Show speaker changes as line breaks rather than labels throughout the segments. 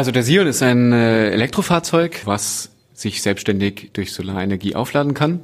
Also der Sion ist ein äh, Elektrofahrzeug, was sich selbstständig durch Solarenergie aufladen kann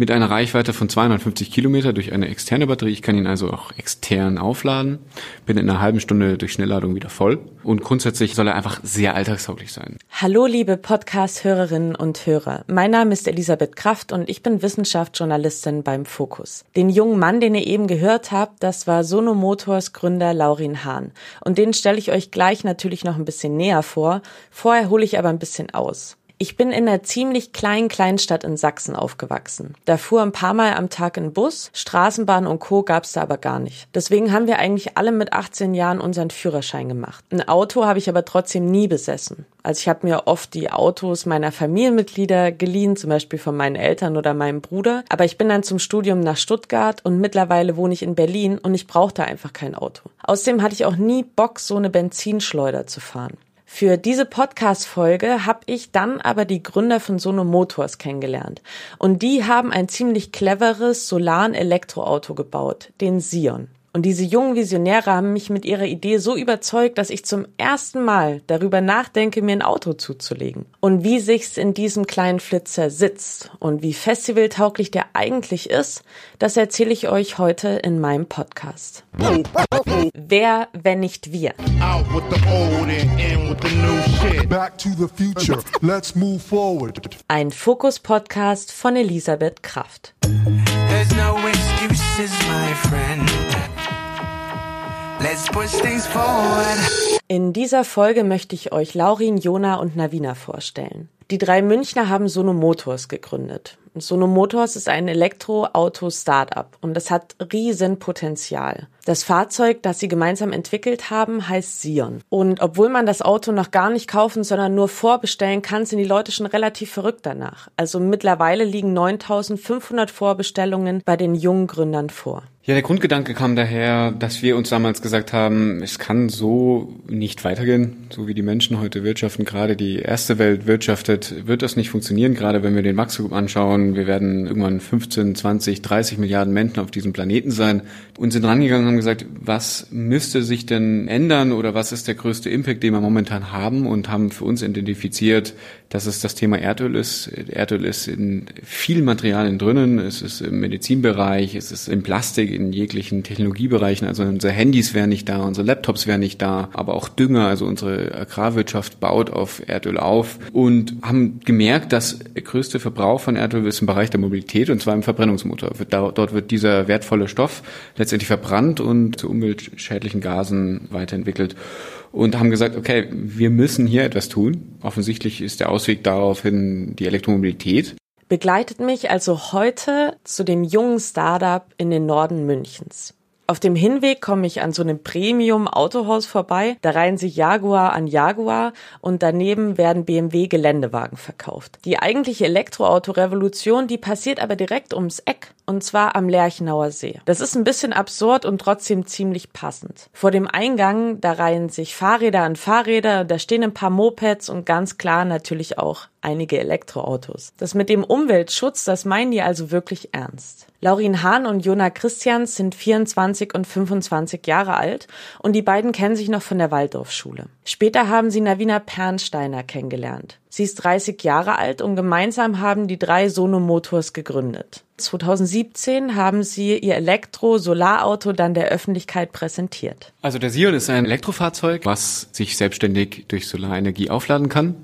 mit einer Reichweite von 250 Kilometer durch eine externe Batterie. Ich kann ihn also auch extern aufladen, bin in einer halben Stunde durch Schnellladung wieder voll und grundsätzlich soll er einfach sehr alltagstauglich sein.
Hallo liebe Podcast-Hörerinnen und Hörer. Mein Name ist Elisabeth Kraft und ich bin Wissenschaftsjournalistin beim Fokus. Den jungen Mann, den ihr eben gehört habt, das war Sono Motors Gründer Laurin Hahn und den stelle ich euch gleich natürlich noch ein bisschen näher vor. Vorher hole ich aber ein bisschen aus. Ich bin in einer ziemlich kleinen Kleinstadt in Sachsen aufgewachsen. Da fuhr ein paar Mal am Tag ein Bus, Straßenbahn und Co. gab's da aber gar nicht. Deswegen haben wir eigentlich alle mit 18 Jahren unseren Führerschein gemacht. Ein Auto habe ich aber trotzdem nie besessen. Also ich habe mir oft die Autos meiner Familienmitglieder geliehen, zum Beispiel von meinen Eltern oder meinem Bruder. Aber ich bin dann zum Studium nach Stuttgart und mittlerweile wohne ich in Berlin und ich brauchte einfach kein Auto. Außerdem hatte ich auch nie Bock, so eine Benzinschleuder zu fahren. Für diese Podcast-Folge habe ich dann aber die Gründer von Sono Motors kennengelernt. Und die haben ein ziemlich cleveres Solar-Elektroauto gebaut, den Sion. Und diese jungen Visionäre haben mich mit ihrer Idee so überzeugt, dass ich zum ersten Mal darüber nachdenke, mir ein Auto zuzulegen. Und wie sich's in diesem kleinen Flitzer sitzt und wie festivaltauglich der eigentlich ist, das erzähle ich euch heute in meinem Podcast. Wer, wenn nicht wir? Ein Fokus-Podcast von Elisabeth Kraft. There's no excuses, my friend. In dieser Folge möchte ich euch Laurin, Jona und Navina vorstellen. Die drei Münchner haben Sono Motors gegründet. Sono Motors ist ein Elektroauto-Startup und es hat riesen Potenzial. Das Fahrzeug, das sie gemeinsam entwickelt haben, heißt Sion. Und obwohl man das Auto noch gar nicht kaufen, sondern nur vorbestellen kann, sind die Leute schon relativ verrückt danach. Also mittlerweile liegen 9500 Vorbestellungen bei den jungen Gründern vor.
Ja, der Grundgedanke kam daher, dass wir uns damals gesagt haben, es kann so nicht weitergehen, so wie die Menschen heute wirtschaften, gerade die erste Welt wirtschaftet, wird das nicht funktionieren, gerade wenn wir den Wachstum anschauen. Wir werden irgendwann 15, 20, 30 Milliarden Menschen auf diesem Planeten sein und sind rangegangen und haben gesagt, was müsste sich denn ändern oder was ist der größte Impact, den wir momentan haben und haben für uns identifiziert, dass es das Thema Erdöl ist. Erdöl ist in vielen Materialien drinnen, es ist im Medizinbereich, es ist in Plastik, in jeglichen Technologiebereichen. Also unsere Handys wären nicht da, unsere Laptops wären nicht da, aber auch Dünger, also unsere Agrarwirtschaft baut auf Erdöl auf und haben gemerkt, dass der größte Verbrauch von Erdöl ist im Bereich der Mobilität und zwar im Verbrennungsmotor. Dort wird dieser wertvolle Stoff letztendlich verbrannt und zu umweltschädlichen Gasen weiterentwickelt und haben gesagt, okay, wir müssen hier etwas tun. Offensichtlich ist der Ausweg daraufhin die Elektromobilität
begleitet mich also heute zu dem jungen Startup in den Norden Münchens. Auf dem Hinweg komme ich an so einem Premium-Autohaus vorbei. Da reihen sich Jaguar an Jaguar und daneben werden BMW-Geländewagen verkauft. Die eigentliche Elektroauto-Revolution, die passiert aber direkt ums Eck und zwar am Lerchenauer See. Das ist ein bisschen absurd und trotzdem ziemlich passend. Vor dem Eingang, da reihen sich Fahrräder an Fahrräder, da stehen ein paar Mopeds und ganz klar natürlich auch einige Elektroautos. Das mit dem Umweltschutz, das meinen die also wirklich ernst. Laurin Hahn und Jona Christians sind 24 und 25 Jahre alt und die beiden kennen sich noch von der Waldorfschule. Später haben sie Navina Pernsteiner kennengelernt. Sie ist 30 Jahre alt und gemeinsam haben die drei Sono Motors gegründet. 2017 haben sie ihr Elektro-Solarauto dann der Öffentlichkeit präsentiert.
Also der Sion ist ein Elektrofahrzeug, was sich selbstständig durch Solarenergie aufladen kann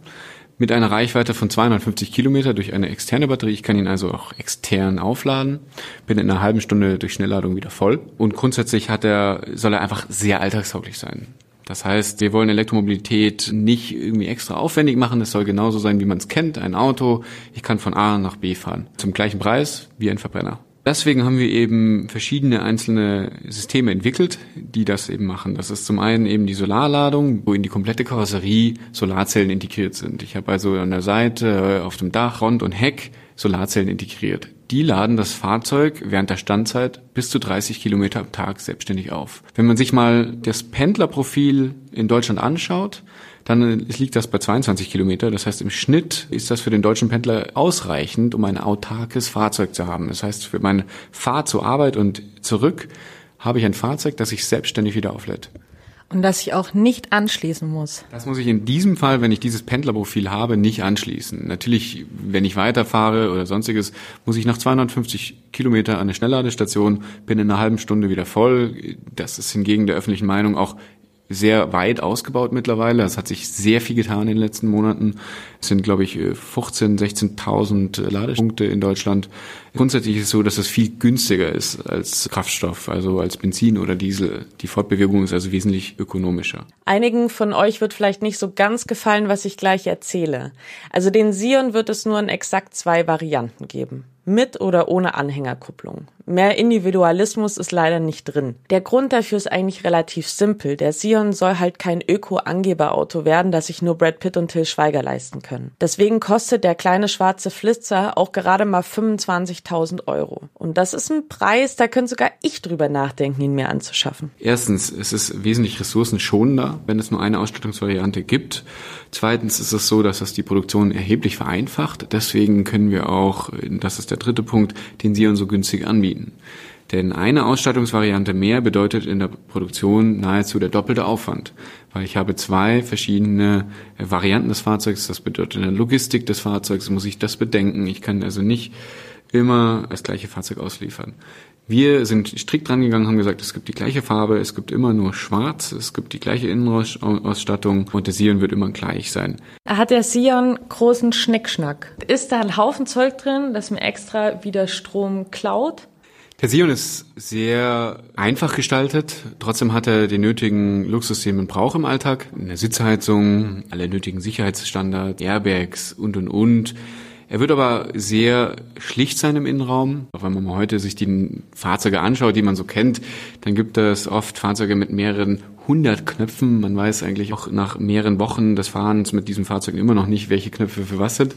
mit einer Reichweite von 250 Kilometer durch eine externe Batterie. Ich kann ihn also auch extern aufladen, bin in einer halben Stunde durch Schnellladung wieder voll. Und grundsätzlich hat er, soll er einfach sehr alltagstauglich sein. Das heißt, wir wollen Elektromobilität nicht irgendwie extra aufwendig machen. Es soll genauso sein, wie man es kennt. Ein Auto. Ich kann von A nach B fahren. Zum gleichen Preis wie ein Verbrenner. Deswegen haben wir eben verschiedene einzelne Systeme entwickelt, die das eben machen. Das ist zum einen eben die Solarladung, wo in die komplette Karosserie Solarzellen integriert sind. Ich habe also an der Seite, auf dem Dach, Front und Heck Solarzellen integriert. Die laden das Fahrzeug während der Standzeit bis zu 30 Kilometer am Tag selbstständig auf. Wenn man sich mal das Pendlerprofil in Deutschland anschaut, dann liegt das bei 22 Kilometer. Das heißt, im Schnitt ist das für den deutschen Pendler ausreichend, um ein autarkes Fahrzeug zu haben. Das heißt, für meine Fahrt zur Arbeit und zurück habe ich ein Fahrzeug, das sich selbstständig wieder auflädt.
Und dass ich auch nicht anschließen muss.
Das muss ich in diesem Fall, wenn ich dieses Pendlerprofil habe, nicht anschließen. Natürlich, wenn ich weiterfahre oder sonstiges, muss ich nach 250 Kilometer an eine Schnellladestation, bin in einer halben Stunde wieder voll. Das ist hingegen der öffentlichen Meinung auch sehr weit ausgebaut mittlerweile. Es hat sich sehr viel getan in den letzten Monaten. Es sind, glaube ich, 15.000, 16.000 Ladepunkte in Deutschland. Grundsätzlich ist es so, dass es viel günstiger ist als Kraftstoff, also als Benzin oder Diesel. Die Fortbewegung ist also wesentlich ökonomischer.
Einigen von euch wird vielleicht nicht so ganz gefallen, was ich gleich erzähle. Also den Sion wird es nur in exakt zwei Varianten geben mit oder ohne Anhängerkupplung. Mehr Individualismus ist leider nicht drin. Der Grund dafür ist eigentlich relativ simpel. Der Sion soll halt kein Öko-Angeberauto werden, das sich nur Brad Pitt und Till Schweiger leisten können. Deswegen kostet der kleine schwarze Flitzer auch gerade mal 25.000 Euro. Und das ist ein Preis, da könnte sogar ich drüber nachdenken, ihn mir anzuschaffen.
Erstens, es ist wesentlich ressourcenschonender, wenn es nur eine Ausstattungsvariante gibt. Zweitens ist es so, dass das die Produktion erheblich vereinfacht. Deswegen können wir auch, das ist der dritte Punkt, den Sion so günstig anbieten. Denn eine Ausstattungsvariante mehr bedeutet in der Produktion nahezu der doppelte Aufwand, weil ich habe zwei verschiedene Varianten des Fahrzeugs. Das bedeutet in der Logistik des Fahrzeugs muss ich das bedenken. Ich kann also nicht immer das gleiche Fahrzeug ausliefern. Wir sind strikt dran gegangen, haben gesagt, es gibt die gleiche Farbe, es gibt immer nur schwarz, es gibt die gleiche Innenausstattung und der Sion wird immer gleich sein.
Hat der Sion großen Schnickschnack? Ist da ein Haufen Zeug drin, das mir extra wieder Strom klaut?
Der Sion ist sehr einfach gestaltet. Trotzdem hat er den nötigen Luxus, den man braucht im Alltag. Eine Sitzheizung, alle nötigen Sicherheitsstandards, Airbags und, und, und. Er wird aber sehr schlicht sein im Innenraum. Auch wenn man heute sich die Fahrzeuge anschaut, die man so kennt, dann gibt es oft Fahrzeuge mit mehreren hundert Knöpfen. Man weiß eigentlich auch nach mehreren Wochen des Fahrens mit diesen Fahrzeugen immer noch nicht, welche Knöpfe für was sind.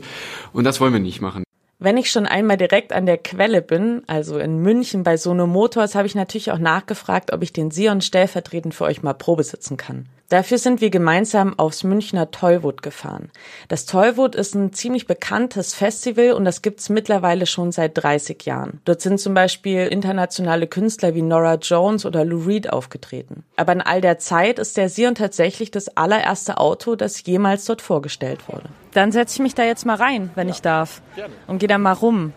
Und das wollen wir nicht machen.
Wenn ich schon einmal direkt an der Quelle bin, also in München bei Sono Motors, habe ich natürlich auch nachgefragt, ob ich den Sion stellvertretend für euch mal Probe sitzen kann. Dafür sind wir gemeinsam aufs Münchner Tollwood gefahren. Das Tollwood ist ein ziemlich bekanntes Festival und das gibt's mittlerweile schon seit 30 Jahren. Dort sind zum Beispiel internationale Künstler wie Nora Jones oder Lou Reed aufgetreten. Aber in all der Zeit ist der Sion tatsächlich das allererste Auto, das jemals dort vorgestellt wurde. Dann setze ich mich da jetzt mal rein, wenn ja. ich darf. Gerne. Und gehe da mal rum.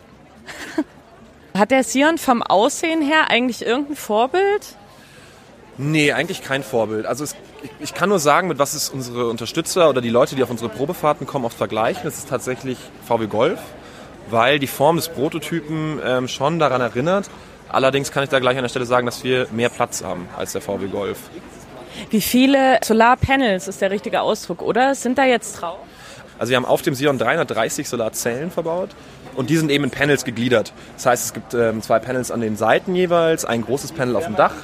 Hat der Sion vom Aussehen her eigentlich irgendein Vorbild?
Nee, eigentlich kein Vorbild. Also es, ich, kann nur sagen, mit was es unsere Unterstützer oder die Leute, die auf unsere Probefahrten kommen, oft vergleichen. Es ist tatsächlich VW Golf, weil die Form des Prototypen ähm, schon daran erinnert. Allerdings kann ich da gleich an der Stelle sagen, dass wir mehr Platz haben als der VW Golf.
Wie viele Solarpanels ist der richtige Ausdruck, oder? Sind da jetzt drauf?
Also wir haben auf dem Sion 330 Solarzellen verbaut und die sind eben in Panels gegliedert. Das heißt, es gibt ähm, zwei Panels an den Seiten jeweils, ein großes Panel auf dem Dach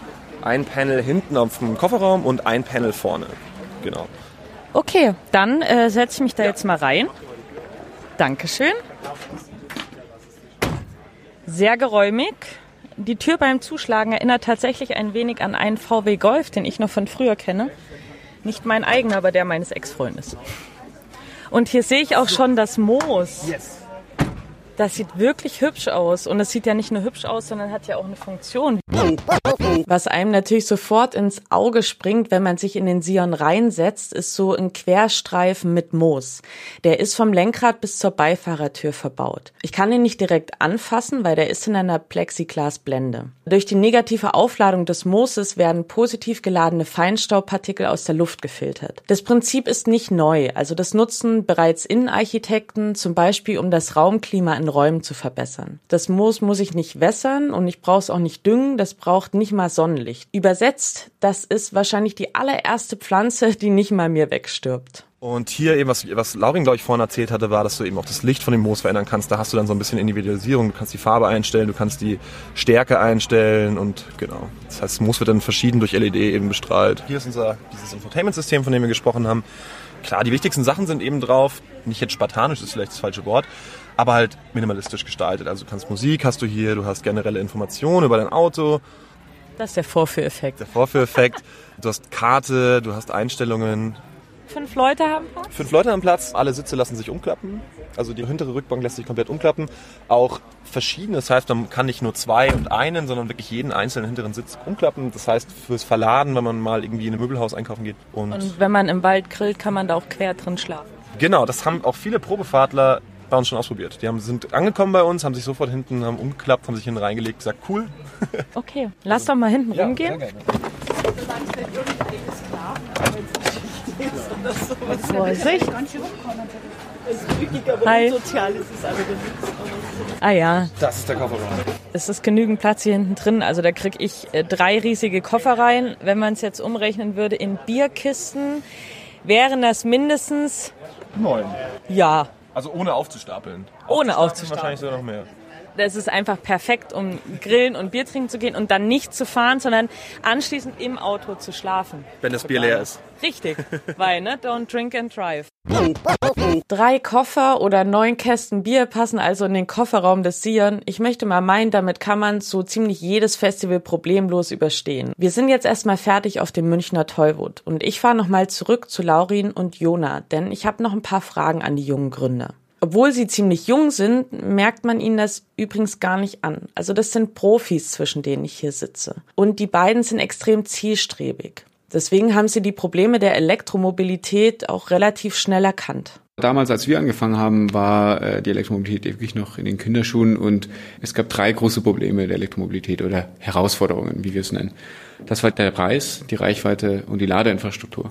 ein Panel hinten auf dem Kofferraum und ein Panel vorne. Genau.
Okay, dann äh, setze ich mich da jetzt mal rein. Dankeschön. Sehr geräumig. Die Tür beim Zuschlagen erinnert tatsächlich ein wenig an einen VW Golf, den ich noch von früher kenne. Nicht mein eigener, aber der meines Ex-Freundes. Und hier sehe ich auch schon das Moos. Yes. Das sieht wirklich hübsch aus. Und es sieht ja nicht nur hübsch aus, sondern hat ja auch eine Funktion. Was einem natürlich sofort ins Auge springt, wenn man sich in den Sion reinsetzt, ist so ein Querstreifen mit Moos. Der ist vom Lenkrad bis zur Beifahrertür verbaut. Ich kann ihn nicht direkt anfassen, weil der ist in einer Plexiglasblende. Durch die negative Aufladung des Mooses werden positiv geladene Feinstaubpartikel aus der Luft gefiltert. Das Prinzip ist nicht neu. Also das nutzen bereits Innenarchitekten, zum Beispiel um das Raumklima in Räumen zu verbessern. Das Moos muss ich nicht wässern und ich brauche es auch nicht düngen, das braucht nicht mal Sonnenlicht. Übersetzt, das ist wahrscheinlich die allererste Pflanze, die nicht mal mir wegstirbt.
Und hier eben, was, was Laurin, glaube ich, vorhin erzählt hatte, war, dass du eben auch das Licht von dem Moos verändern kannst. Da hast du dann so ein bisschen Individualisierung. Du kannst die Farbe einstellen, du kannst die Stärke einstellen und genau. Das heißt, das Moos wird dann verschieden durch LED eben bestrahlt. Hier ist unser, dieses Infotainment-System, von dem wir gesprochen haben. Klar, die wichtigsten Sachen sind eben drauf. Nicht jetzt spartanisch, ist vielleicht das falsche Wort aber halt minimalistisch gestaltet. Also du kannst Musik hast du hier, du hast generelle Informationen über dein Auto.
Das ist der Vorführeffekt.
Der Vorführeffekt. Du hast Karte, du hast Einstellungen.
Fünf Leute haben
Platz? Fünf Leute haben Platz. Alle Sitze lassen sich umklappen. Also die hintere Rückbank lässt sich komplett umklappen. Auch verschieden. Das heißt, man kann nicht nur zwei und einen, sondern wirklich jeden einzelnen hinteren Sitz umklappen. Das heißt, fürs Verladen, wenn man mal irgendwie in ein Möbelhaus einkaufen geht.
Und, und wenn man im Wald grillt, kann man da auch quer drin schlafen.
Genau, das haben auch viele Probefahrtler bei uns schon ausprobiert. Die haben, sind angekommen bei uns, haben sich sofort hinten haben umgeklappt, haben sich hinten reingelegt, gesagt, cool.
Okay, lass doch mal hinten ja, rumgehen. Vorsicht. Hi. Ah ja.
Das ist der Kofferraum.
Es ist genügend Platz hier hinten drin. Also da kriege ich äh, drei riesige Koffer rein. Wenn man es jetzt umrechnen würde in Bierkisten, wären das mindestens
neun.
Ja.
Also ohne aufzustapeln.
Ohne aufzustapeln.
Wahrscheinlich sogar noch mehr
das ist einfach perfekt, um grillen und Bier trinken zu gehen und dann nicht zu fahren, sondern anschließend im Auto zu schlafen.
Wenn das Bier leer ist.
Richtig, weil, ne, don't drink and drive. Drei Koffer oder neun Kästen Bier passen also in den Kofferraum des Sion. Ich möchte mal meinen, damit kann man so ziemlich jedes Festival problemlos überstehen. Wir sind jetzt erstmal fertig auf dem Münchner Tollwood und ich fahre nochmal zurück zu Laurin und Jona, denn ich habe noch ein paar Fragen an die jungen Gründer. Obwohl sie ziemlich jung sind, merkt man ihnen das übrigens gar nicht an. Also das sind Profis, zwischen denen ich hier sitze. Und die beiden sind extrem zielstrebig. Deswegen haben sie die Probleme der Elektromobilität auch relativ schnell erkannt.
Damals, als wir angefangen haben, war äh, die Elektromobilität wirklich noch in den Kinderschuhen und es gab drei große Probleme der Elektromobilität oder Herausforderungen, wie wir es nennen. Das war der Preis, die Reichweite und die Ladeinfrastruktur.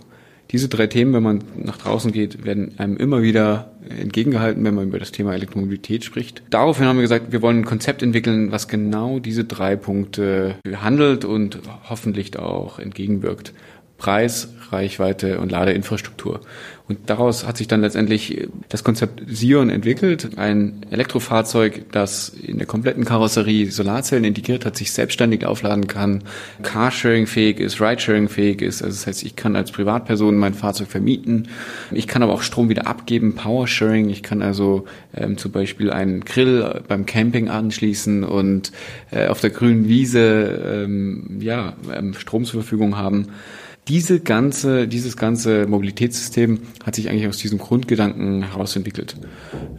Diese drei Themen, wenn man nach draußen geht, werden einem immer wieder entgegengehalten, wenn man über das Thema Elektromobilität spricht. Daraufhin haben wir gesagt, wir wollen ein Konzept entwickeln, was genau diese drei Punkte handelt und hoffentlich auch entgegenwirkt. Preis, Reichweite und Ladeinfrastruktur. Und daraus hat sich dann letztendlich das Konzept Sion entwickelt, ein Elektrofahrzeug, das in der kompletten Karosserie Solarzellen integriert hat, sich selbstständig aufladen kann, Carsharing-fähig ist, Ridesharing-fähig ist. Also das heißt, ich kann als Privatperson mein Fahrzeug vermieten. Ich kann aber auch Strom wieder abgeben, Powersharing. Ich kann also ähm, zum Beispiel einen Grill beim Camping anschließen und äh, auf der grünen Wiese ähm, ja, ähm, Strom zur Verfügung haben diese ganze, dieses ganze Mobilitätssystem hat sich eigentlich aus diesem Grundgedanken herausentwickelt.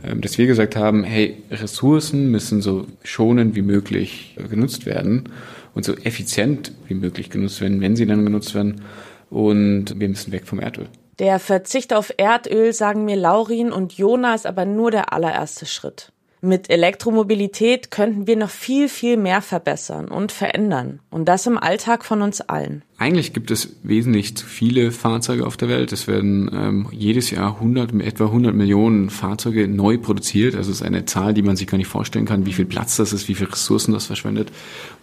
Ähm, dass wir gesagt haben, hey, Ressourcen müssen so schonend wie möglich genutzt werden und so effizient wie möglich genutzt werden, wenn sie dann genutzt werden. Und wir müssen weg vom Erdöl.
Der Verzicht auf Erdöl, sagen mir Laurin und Jonas, aber nur der allererste Schritt. Mit Elektromobilität könnten wir noch viel, viel mehr verbessern und verändern. Und das im Alltag von uns allen.
Eigentlich gibt es wesentlich zu viele Fahrzeuge auf der Welt. Es werden ähm, jedes Jahr 100, etwa 100 Millionen Fahrzeuge neu produziert. Also es ist eine Zahl, die man sich gar nicht vorstellen kann, wie viel Platz das ist, wie viel Ressourcen das verschwendet.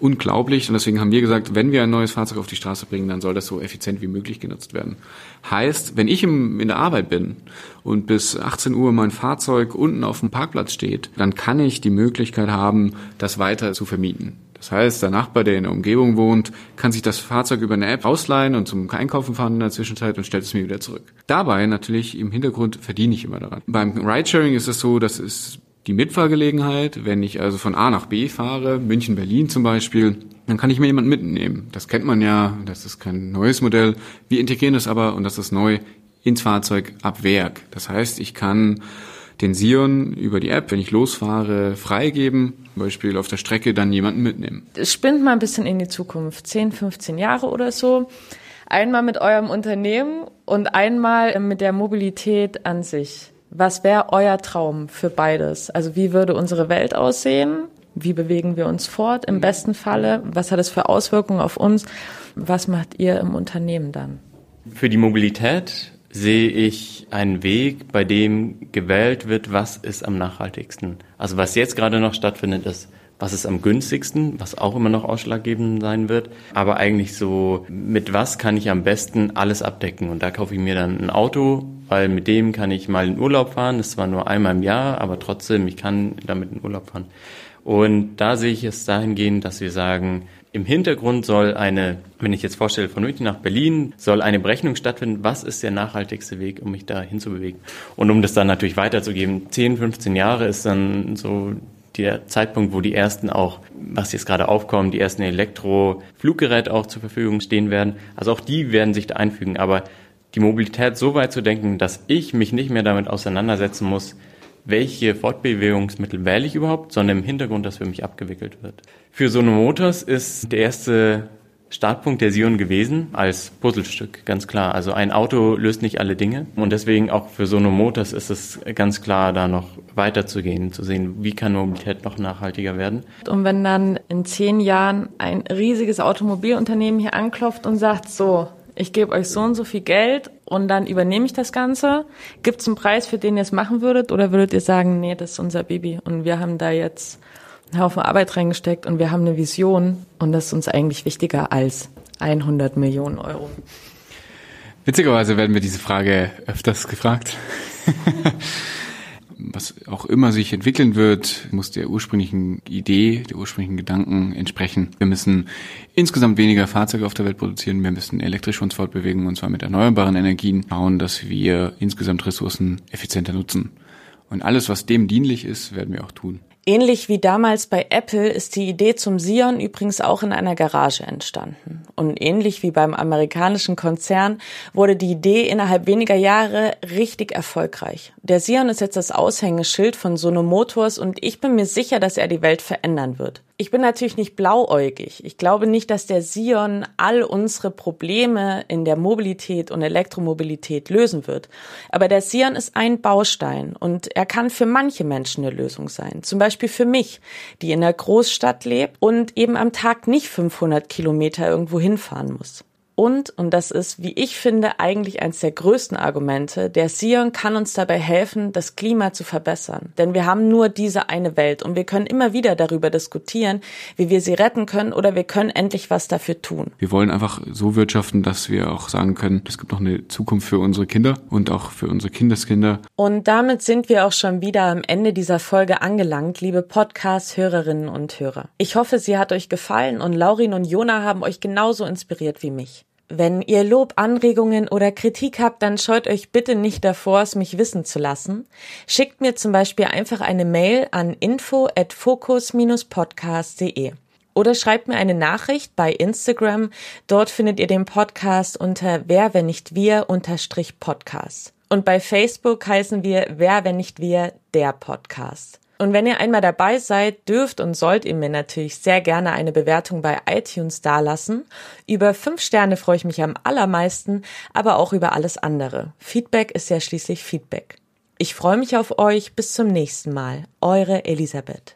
Unglaublich. Und deswegen haben wir gesagt, wenn wir ein neues Fahrzeug auf die Straße bringen, dann soll das so effizient wie möglich genutzt werden. Heißt, wenn ich im, in der Arbeit bin und bis 18 Uhr mein Fahrzeug unten auf dem Parkplatz steht, dann kann ich die Möglichkeit haben, das weiter zu vermieten. Das heißt, der Nachbar, der in der Umgebung wohnt, kann sich das Fahrzeug über eine App ausleihen und zum Einkaufen fahren in der Zwischenzeit und stellt es mir wieder zurück. Dabei natürlich im Hintergrund verdiene ich immer daran. Beim Ridesharing ist es so, dass es die Mitfahrgelegenheit, wenn ich also von A nach B fahre, München, Berlin zum Beispiel, dann kann ich mir jemanden mitnehmen. Das kennt man ja, das ist kein neues Modell. Wir integrieren das aber, und das ist neu, ins Fahrzeug ab Werk. Das heißt, ich kann den Sion über die App, wenn ich losfahre, freigeben, zum Beispiel auf der Strecke dann jemanden mitnehmen.
Es spinnt mal ein bisschen in die Zukunft, 10, 15 Jahre oder so. Einmal mit eurem Unternehmen und einmal mit der Mobilität an sich. Was wäre euer Traum für beides? Also wie würde unsere Welt aussehen? Wie bewegen wir uns fort im besten Falle? Was hat es für Auswirkungen auf uns? Was macht ihr im Unternehmen dann?
Für die Mobilität sehe ich einen Weg, bei dem gewählt wird, was ist am nachhaltigsten. Also was jetzt gerade noch stattfindet, ist, was ist am günstigsten, was auch immer noch ausschlaggebend sein wird. Aber eigentlich so, mit was kann ich am besten alles abdecken? Und da kaufe ich mir dann ein Auto, weil mit dem kann ich mal in Urlaub fahren. Das ist zwar nur einmal im Jahr, aber trotzdem, ich kann damit in Urlaub fahren. Und da sehe ich es dahingehend, dass wir sagen, im Hintergrund soll eine, wenn ich jetzt vorstelle, von München nach Berlin, soll eine Berechnung stattfinden, was ist der nachhaltigste Weg, um mich da hinzubewegen. Und um das dann natürlich weiterzugeben, 10, 15 Jahre ist dann so der Zeitpunkt, wo die ersten auch, was jetzt gerade aufkommen, die ersten Elektrofluggeräte auch zur Verfügung stehen werden. Also auch die werden sich da einfügen. Aber die Mobilität so weit zu denken, dass ich mich nicht mehr damit auseinandersetzen muss, welche Fortbewegungsmittel wähle ich überhaupt, sondern im Hintergrund, dass für mich abgewickelt wird. Für Sono Motors ist der erste Startpunkt der Sion gewesen als Puzzlestück, ganz klar. Also ein Auto löst nicht alle Dinge und deswegen auch für Sono Motors ist es ganz klar, da noch weiterzugehen, zu sehen, wie kann Mobilität noch nachhaltiger werden.
Und wenn dann in zehn Jahren ein riesiges Automobilunternehmen hier anklopft und sagt, so, ich gebe euch so und so viel Geld und dann übernehme ich das Ganze. Gibt es einen Preis, für den ihr es machen würdet? Oder würdet ihr sagen, nee, das ist unser Baby und wir haben da jetzt einen Haufen Arbeit reingesteckt und wir haben eine Vision und das ist uns eigentlich wichtiger als 100 Millionen Euro?
Witzigerweise werden wir diese Frage öfters gefragt. was auch immer sich entwickeln wird, muss der ursprünglichen Idee, der ursprünglichen Gedanken entsprechen. Wir müssen insgesamt weniger Fahrzeuge auf der Welt produzieren. Wir müssen elektrisch uns fortbewegen und zwar mit erneuerbaren Energien bauen, dass wir insgesamt Ressourcen effizienter nutzen. Und alles, was dem dienlich ist, werden wir auch tun.
Ähnlich wie damals bei Apple ist die Idee zum Sion übrigens auch in einer Garage entstanden. Und ähnlich wie beim amerikanischen Konzern wurde die Idee innerhalb weniger Jahre richtig erfolgreich. Der Sion ist jetzt das Aushängeschild von Sono Motors und ich bin mir sicher, dass er die Welt verändern wird. Ich bin natürlich nicht blauäugig. Ich glaube nicht, dass der Sion all unsere Probleme in der Mobilität und Elektromobilität lösen wird. Aber der Sion ist ein Baustein und er kann für manche Menschen eine Lösung sein. Zum Beispiel für mich, die in der Großstadt lebt und eben am Tag nicht 500 Kilometer irgendwo hinfahren muss. Und, und das ist, wie ich finde, eigentlich eines der größten Argumente, der Sion kann uns dabei helfen, das Klima zu verbessern. Denn wir haben nur diese eine Welt und wir können immer wieder darüber diskutieren, wie wir sie retten können oder wir können endlich was dafür tun.
Wir wollen einfach so wirtschaften, dass wir auch sagen können, es gibt noch eine Zukunft für unsere Kinder und auch für unsere Kindeskinder.
Und damit sind wir auch schon wieder am Ende dieser Folge angelangt, liebe Podcast-Hörerinnen und Hörer. Ich hoffe, sie hat euch gefallen und Laurin und Jona haben euch genauso inspiriert wie mich. Wenn ihr Lob, Anregungen oder Kritik habt, dann scheut euch bitte nicht davor, es mich wissen zu lassen. Schickt mir zum Beispiel einfach eine Mail an info at focus-podcast.de oder schreibt mir eine Nachricht bei Instagram. Dort findet ihr den Podcast unter Wer, wenn nicht wir, unterstrich Podcast. Und bei Facebook heißen wir Wer, wenn nicht wir, der Podcast. Und wenn ihr einmal dabei seid, dürft und sollt ihr mir natürlich sehr gerne eine Bewertung bei iTunes dalassen. Über fünf Sterne freue ich mich am allermeisten, aber auch über alles andere. Feedback ist ja schließlich Feedback. Ich freue mich auf euch. Bis zum nächsten Mal. Eure Elisabeth.